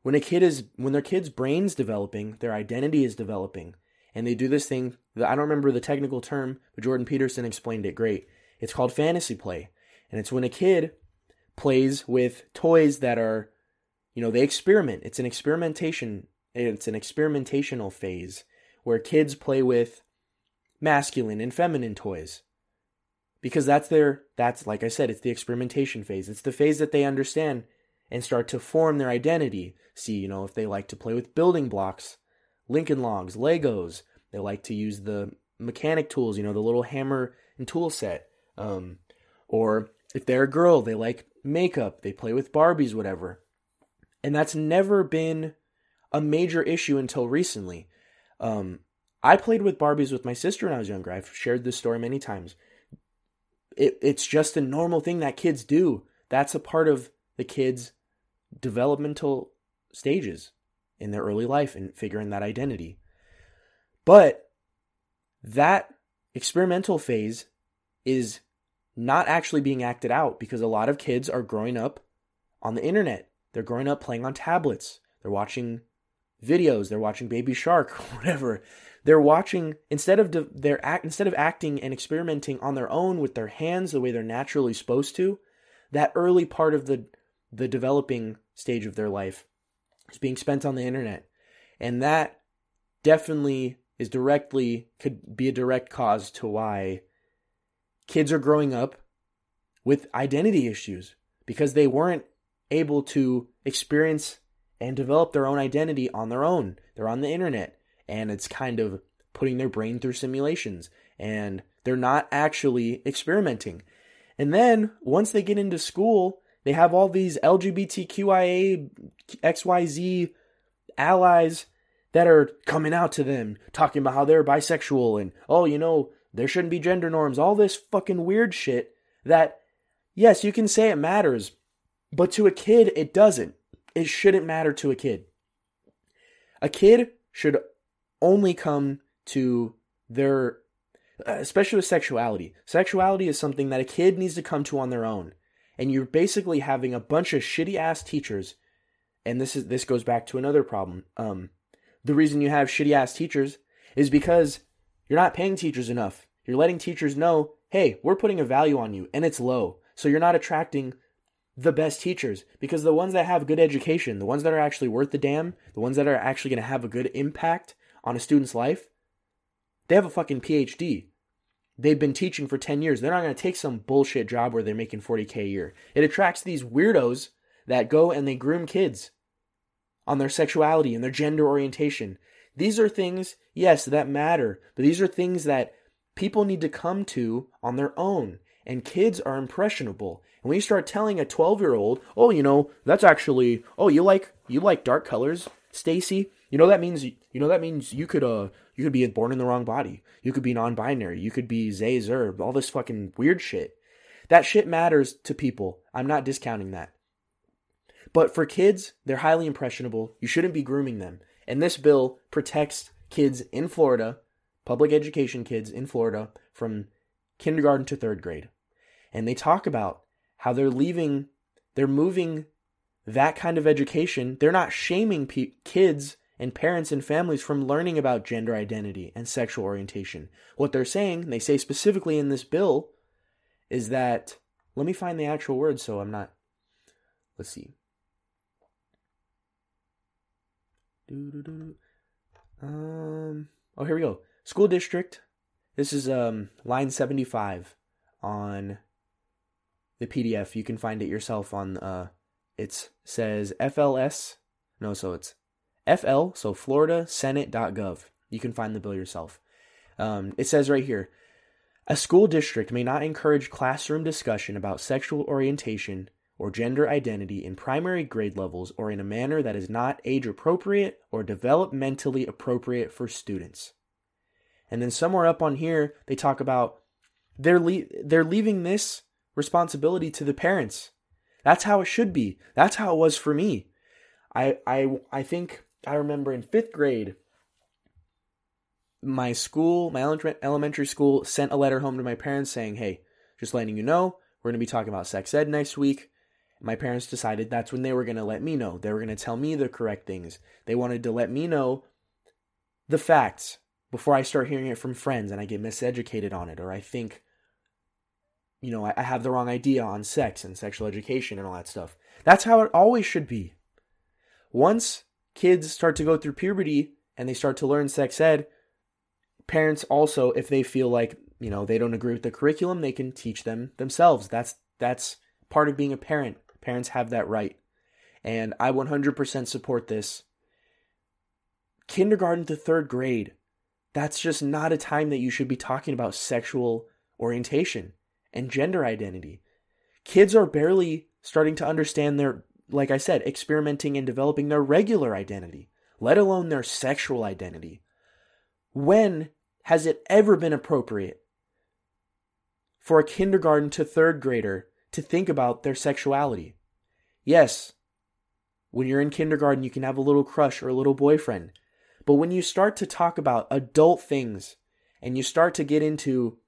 when a kid is when their kid's brain's developing their identity is developing and they do this thing i don't remember the technical term but jordan peterson explained it great it's called fantasy play and it's when a kid plays with toys that are you know they experiment it's an experimentation it's an experimentational phase where kids play with masculine and feminine toys. Because that's their, that's, like I said, it's the experimentation phase. It's the phase that they understand and start to form their identity. See, you know, if they like to play with building blocks, Lincoln Logs, Legos, they like to use the mechanic tools, you know, the little hammer and tool set. Um, or if they're a girl, they like makeup, they play with Barbies, whatever. And that's never been a major issue until recently. Um, I played with Barbies with my sister when I was younger. I've shared this story many times. It, it's just a normal thing that kids do. That's a part of the kids' developmental stages in their early life and figuring that identity. But that experimental phase is not actually being acted out because a lot of kids are growing up on the internet they're growing up playing on tablets. They're watching videos. They're watching Baby Shark, whatever. They're watching instead of they're act, instead of acting and experimenting on their own with their hands the way they're naturally supposed to. That early part of the the developing stage of their life is being spent on the internet, and that definitely is directly could be a direct cause to why kids are growing up with identity issues because they weren't able to experience and develop their own identity on their own. They're on the internet and it's kind of putting their brain through simulations and they're not actually experimenting. And then once they get into school, they have all these LGBTQIA, XYZ allies that are coming out to them, talking about how they're bisexual and, oh, you know, there shouldn't be gender norms, all this fucking weird shit that, yes, you can say it matters, but to a kid, it doesn't. It shouldn't matter to a kid. A kid should only come to their, uh, especially with sexuality. Sexuality is something that a kid needs to come to on their own. And you're basically having a bunch of shitty ass teachers. And this is this goes back to another problem. Um, the reason you have shitty ass teachers is because you're not paying teachers enough. You're letting teachers know, hey, we're putting a value on you and it's low. So you're not attracting the best teachers because the ones that have good education, the ones that are actually worth the damn, the ones that are actually going to have a good impact on a student's life, they have a fucking PhD. They've been teaching for 10 years. They're not going to take some bullshit job where they're making 40K a year. It attracts these weirdos that go and they groom kids on their sexuality and their gender orientation. These are things, yes, that matter, but these are things that people need to come to on their own. And kids are impressionable. And when you start telling a 12 year old, oh, you know, that's actually, oh, you like, you like dark colors, Stacy? You know that means, you know that means you could, uh, you could be born in the wrong body. You could be non-binary. You could be Zay Zerb. All this fucking weird shit. That shit matters to people. I'm not discounting that. But for kids, they're highly impressionable. You shouldn't be grooming them. And this bill protects kids in Florida, public education kids in Florida, from kindergarten to third grade. And they talk about how they're leaving, they're moving that kind of education. They're not shaming pe- kids and parents and families from learning about gender identity and sexual orientation. What they're saying, they say specifically in this bill, is that let me find the actual word so I'm not. Let's see. Um. Oh, here we go. School district. This is um line seventy five on the PDF. You can find it yourself on. Uh, it says FLS. No, so it's FL. So Florida Senate.gov. You can find the bill yourself. Um, it says right here. A school district may not encourage classroom discussion about sexual orientation, or gender identity in primary grade levels or in a manner that is not age appropriate or developmentally appropriate for students. And then somewhere up on here, they talk about they're le- they're leaving this responsibility to the parents. That's how it should be. That's how it was for me. I I I think I remember in 5th grade my school, my elementary school sent a letter home to my parents saying, "Hey, just letting you know, we're going to be talking about sex ed next week my parents decided that's when they were going to let me know. They were going to tell me the correct things. They wanted to let me know the facts before I start hearing it from friends and I get miseducated on it, or I think, you know, I have the wrong idea on sex and sexual education and all that stuff. That's how it always should be. Once kids start to go through puberty and they start to learn sex ed, parents also, if they feel like, you know, they don't agree with the curriculum, they can teach them themselves. That's that's part of being a parent. Parents have that right. And I 100% support this. Kindergarten to third grade, that's just not a time that you should be talking about sexual orientation and gender identity. Kids are barely starting to understand their, like I said, experimenting and developing their regular identity, let alone their sexual identity. When has it ever been appropriate for a kindergarten to third grader to think about their sexuality. Yes, when you're in kindergarten, you can have a little crush or a little boyfriend. But when you start to talk about adult things and you start to get into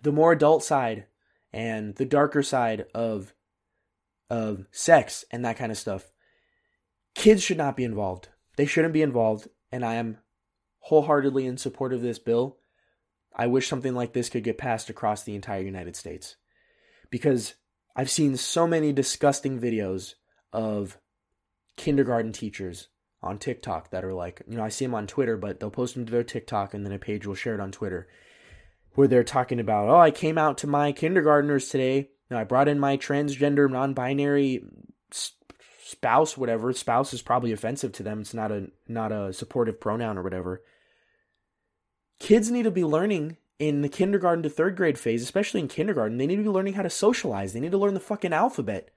the more adult side and the darker side of of sex and that kind of stuff, kids should not be involved. They shouldn't be involved, and I am wholeheartedly in support of this bill. I wish something like this could get passed across the entire United States. Because I've seen so many disgusting videos of kindergarten teachers on TikTok that are like, you know, I see them on Twitter, but they'll post them to their TikTok and then a page will share it on Twitter where they're talking about, oh, I came out to my kindergartners today. Know, I brought in my transgender, non binary spouse, whatever. Spouse is probably offensive to them. It's not a not a supportive pronoun or whatever. Kids need to be learning in the kindergarten to third grade phase, especially in kindergarten, they need to be learning how to socialize. They need to learn the fucking alphabet.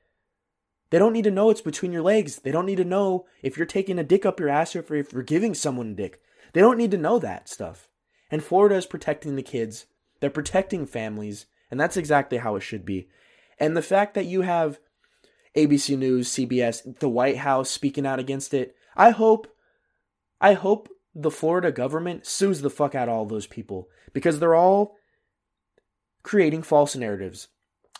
They don't need to know it's between your legs. They don't need to know if you're taking a dick up your ass or if you're giving someone a dick. They don't need to know that stuff. And Florida is protecting the kids. They're protecting families. And that's exactly how it should be. And the fact that you have ABC News, CBS, the White House speaking out against it, I hope, I hope the Florida government sues the fuck out of all those people because they're all creating false narratives.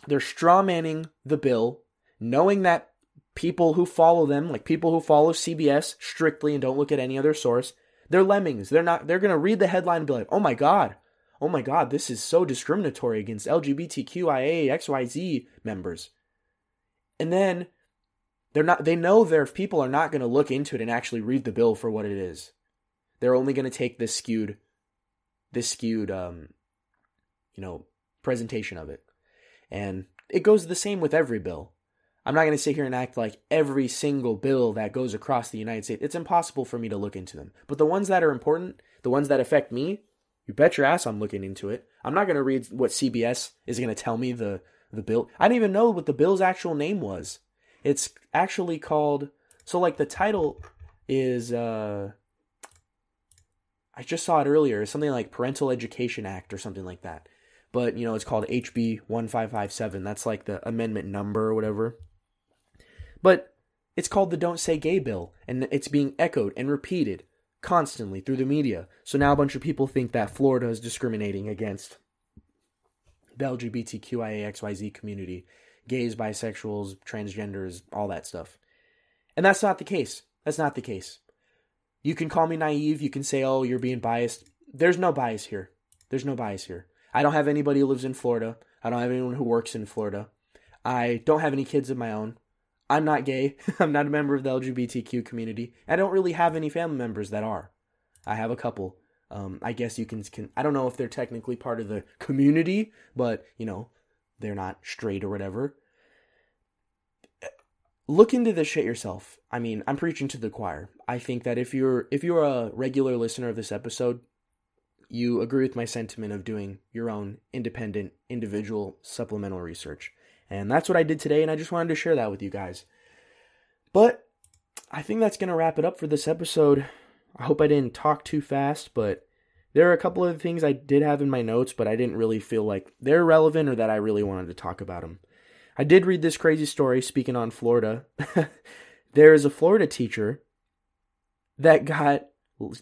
They're strawmanning the bill, knowing that people who follow them, like people who follow CBS strictly and don't look at any other source, they're lemmings. They're not they're going to read the headline and be like, "Oh my god. Oh my god, this is so discriminatory against LGBTQIA XYZ members." And then they're not they know their people are not going to look into it and actually read the bill for what it is. They're only going to take this skewed this skewed um you know, presentation of it. And it goes the same with every bill. I'm not going to sit here and act like every single bill that goes across the United States, it's impossible for me to look into them. But the ones that are important, the ones that affect me, you bet your ass I'm looking into it. I'm not going to read what CBS is going to tell me the the bill. I didn't even know what the bill's actual name was. It's actually called so like the title is uh I just saw it earlier, something like Parental Education Act or something like that. But you know, it's called HB 1557. That's like the amendment number or whatever. But it's called the Don't Say Gay Bill, and it's being echoed and repeated constantly through the media. So now a bunch of people think that Florida is discriminating against the LGBTQIAXYZ community, gays, bisexuals, transgenders, all that stuff. And that's not the case. That's not the case. You can call me naive, you can say, oh, you're being biased. There's no bias here. There's no bias here. I don't have anybody who lives in Florida. I don't have anyone who works in Florida. I don't have any kids of my own. I'm not gay. I'm not a member of the LGBTQ community. I don't really have any family members that are. I have a couple. Um, I guess you can, can. I don't know if they're technically part of the community, but you know, they're not straight or whatever. Look into this shit yourself. I mean, I'm preaching to the choir. I think that if you're if you're a regular listener of this episode, you agree with my sentiment of doing your own independent, individual supplemental research. And that's what I did today, and I just wanted to share that with you guys. But I think that's going to wrap it up for this episode. I hope I didn't talk too fast, but there are a couple of things I did have in my notes, but I didn't really feel like they're relevant or that I really wanted to talk about them. I did read this crazy story speaking on Florida. there is a Florida teacher that got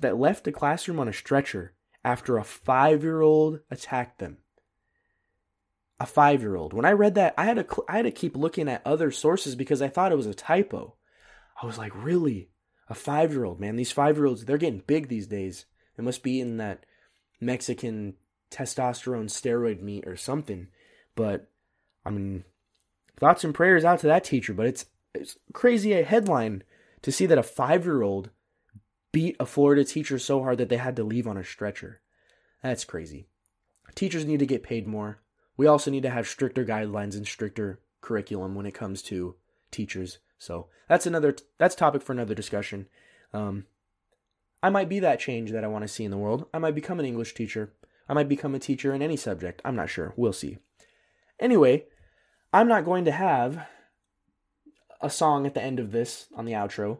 that left the classroom on a stretcher after a 5-year-old attacked them a five year old. When I read that, I had to I had to keep looking at other sources because I thought it was a typo. I was like, really, a five year old man? These five year olds they're getting big these days. It must be in that Mexican testosterone steroid meat or something. But I mean, thoughts and prayers out to that teacher. But it's it's crazy a headline to see that a five year old beat a Florida teacher so hard that they had to leave on a stretcher. That's crazy. Teachers need to get paid more we also need to have stricter guidelines and stricter curriculum when it comes to teachers. So that's another that's topic for another discussion. Um, I might be that change that I want to see in the world. I might become an English teacher. I might become a teacher in any subject. I'm not sure. We'll see. Anyway, I'm not going to have a song at the end of this on the outro.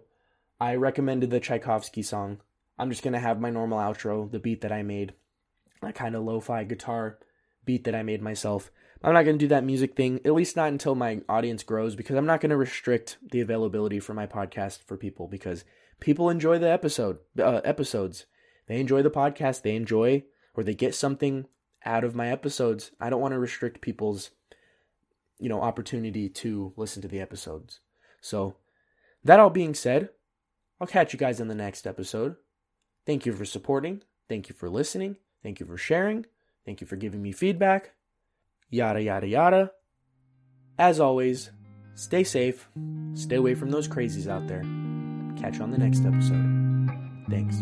I recommended the Tchaikovsky song. I'm just going to have my normal outro, the beat that I made, that kind of lo fi guitar beat that I made myself. I'm not going to do that music thing, at least not until my audience grows, because I'm not going to restrict the availability for my podcast for people because people enjoy the episode uh, episodes. They enjoy the podcast. They enjoy or they get something out of my episodes. I don't want to restrict people's you know opportunity to listen to the episodes. So that all being said, I'll catch you guys in the next episode. Thank you for supporting. Thank you for listening. Thank you for sharing. Thank you for giving me feedback. Yada, yada, yada. As always, stay safe. Stay away from those crazies out there. Catch you on the next episode. Thanks.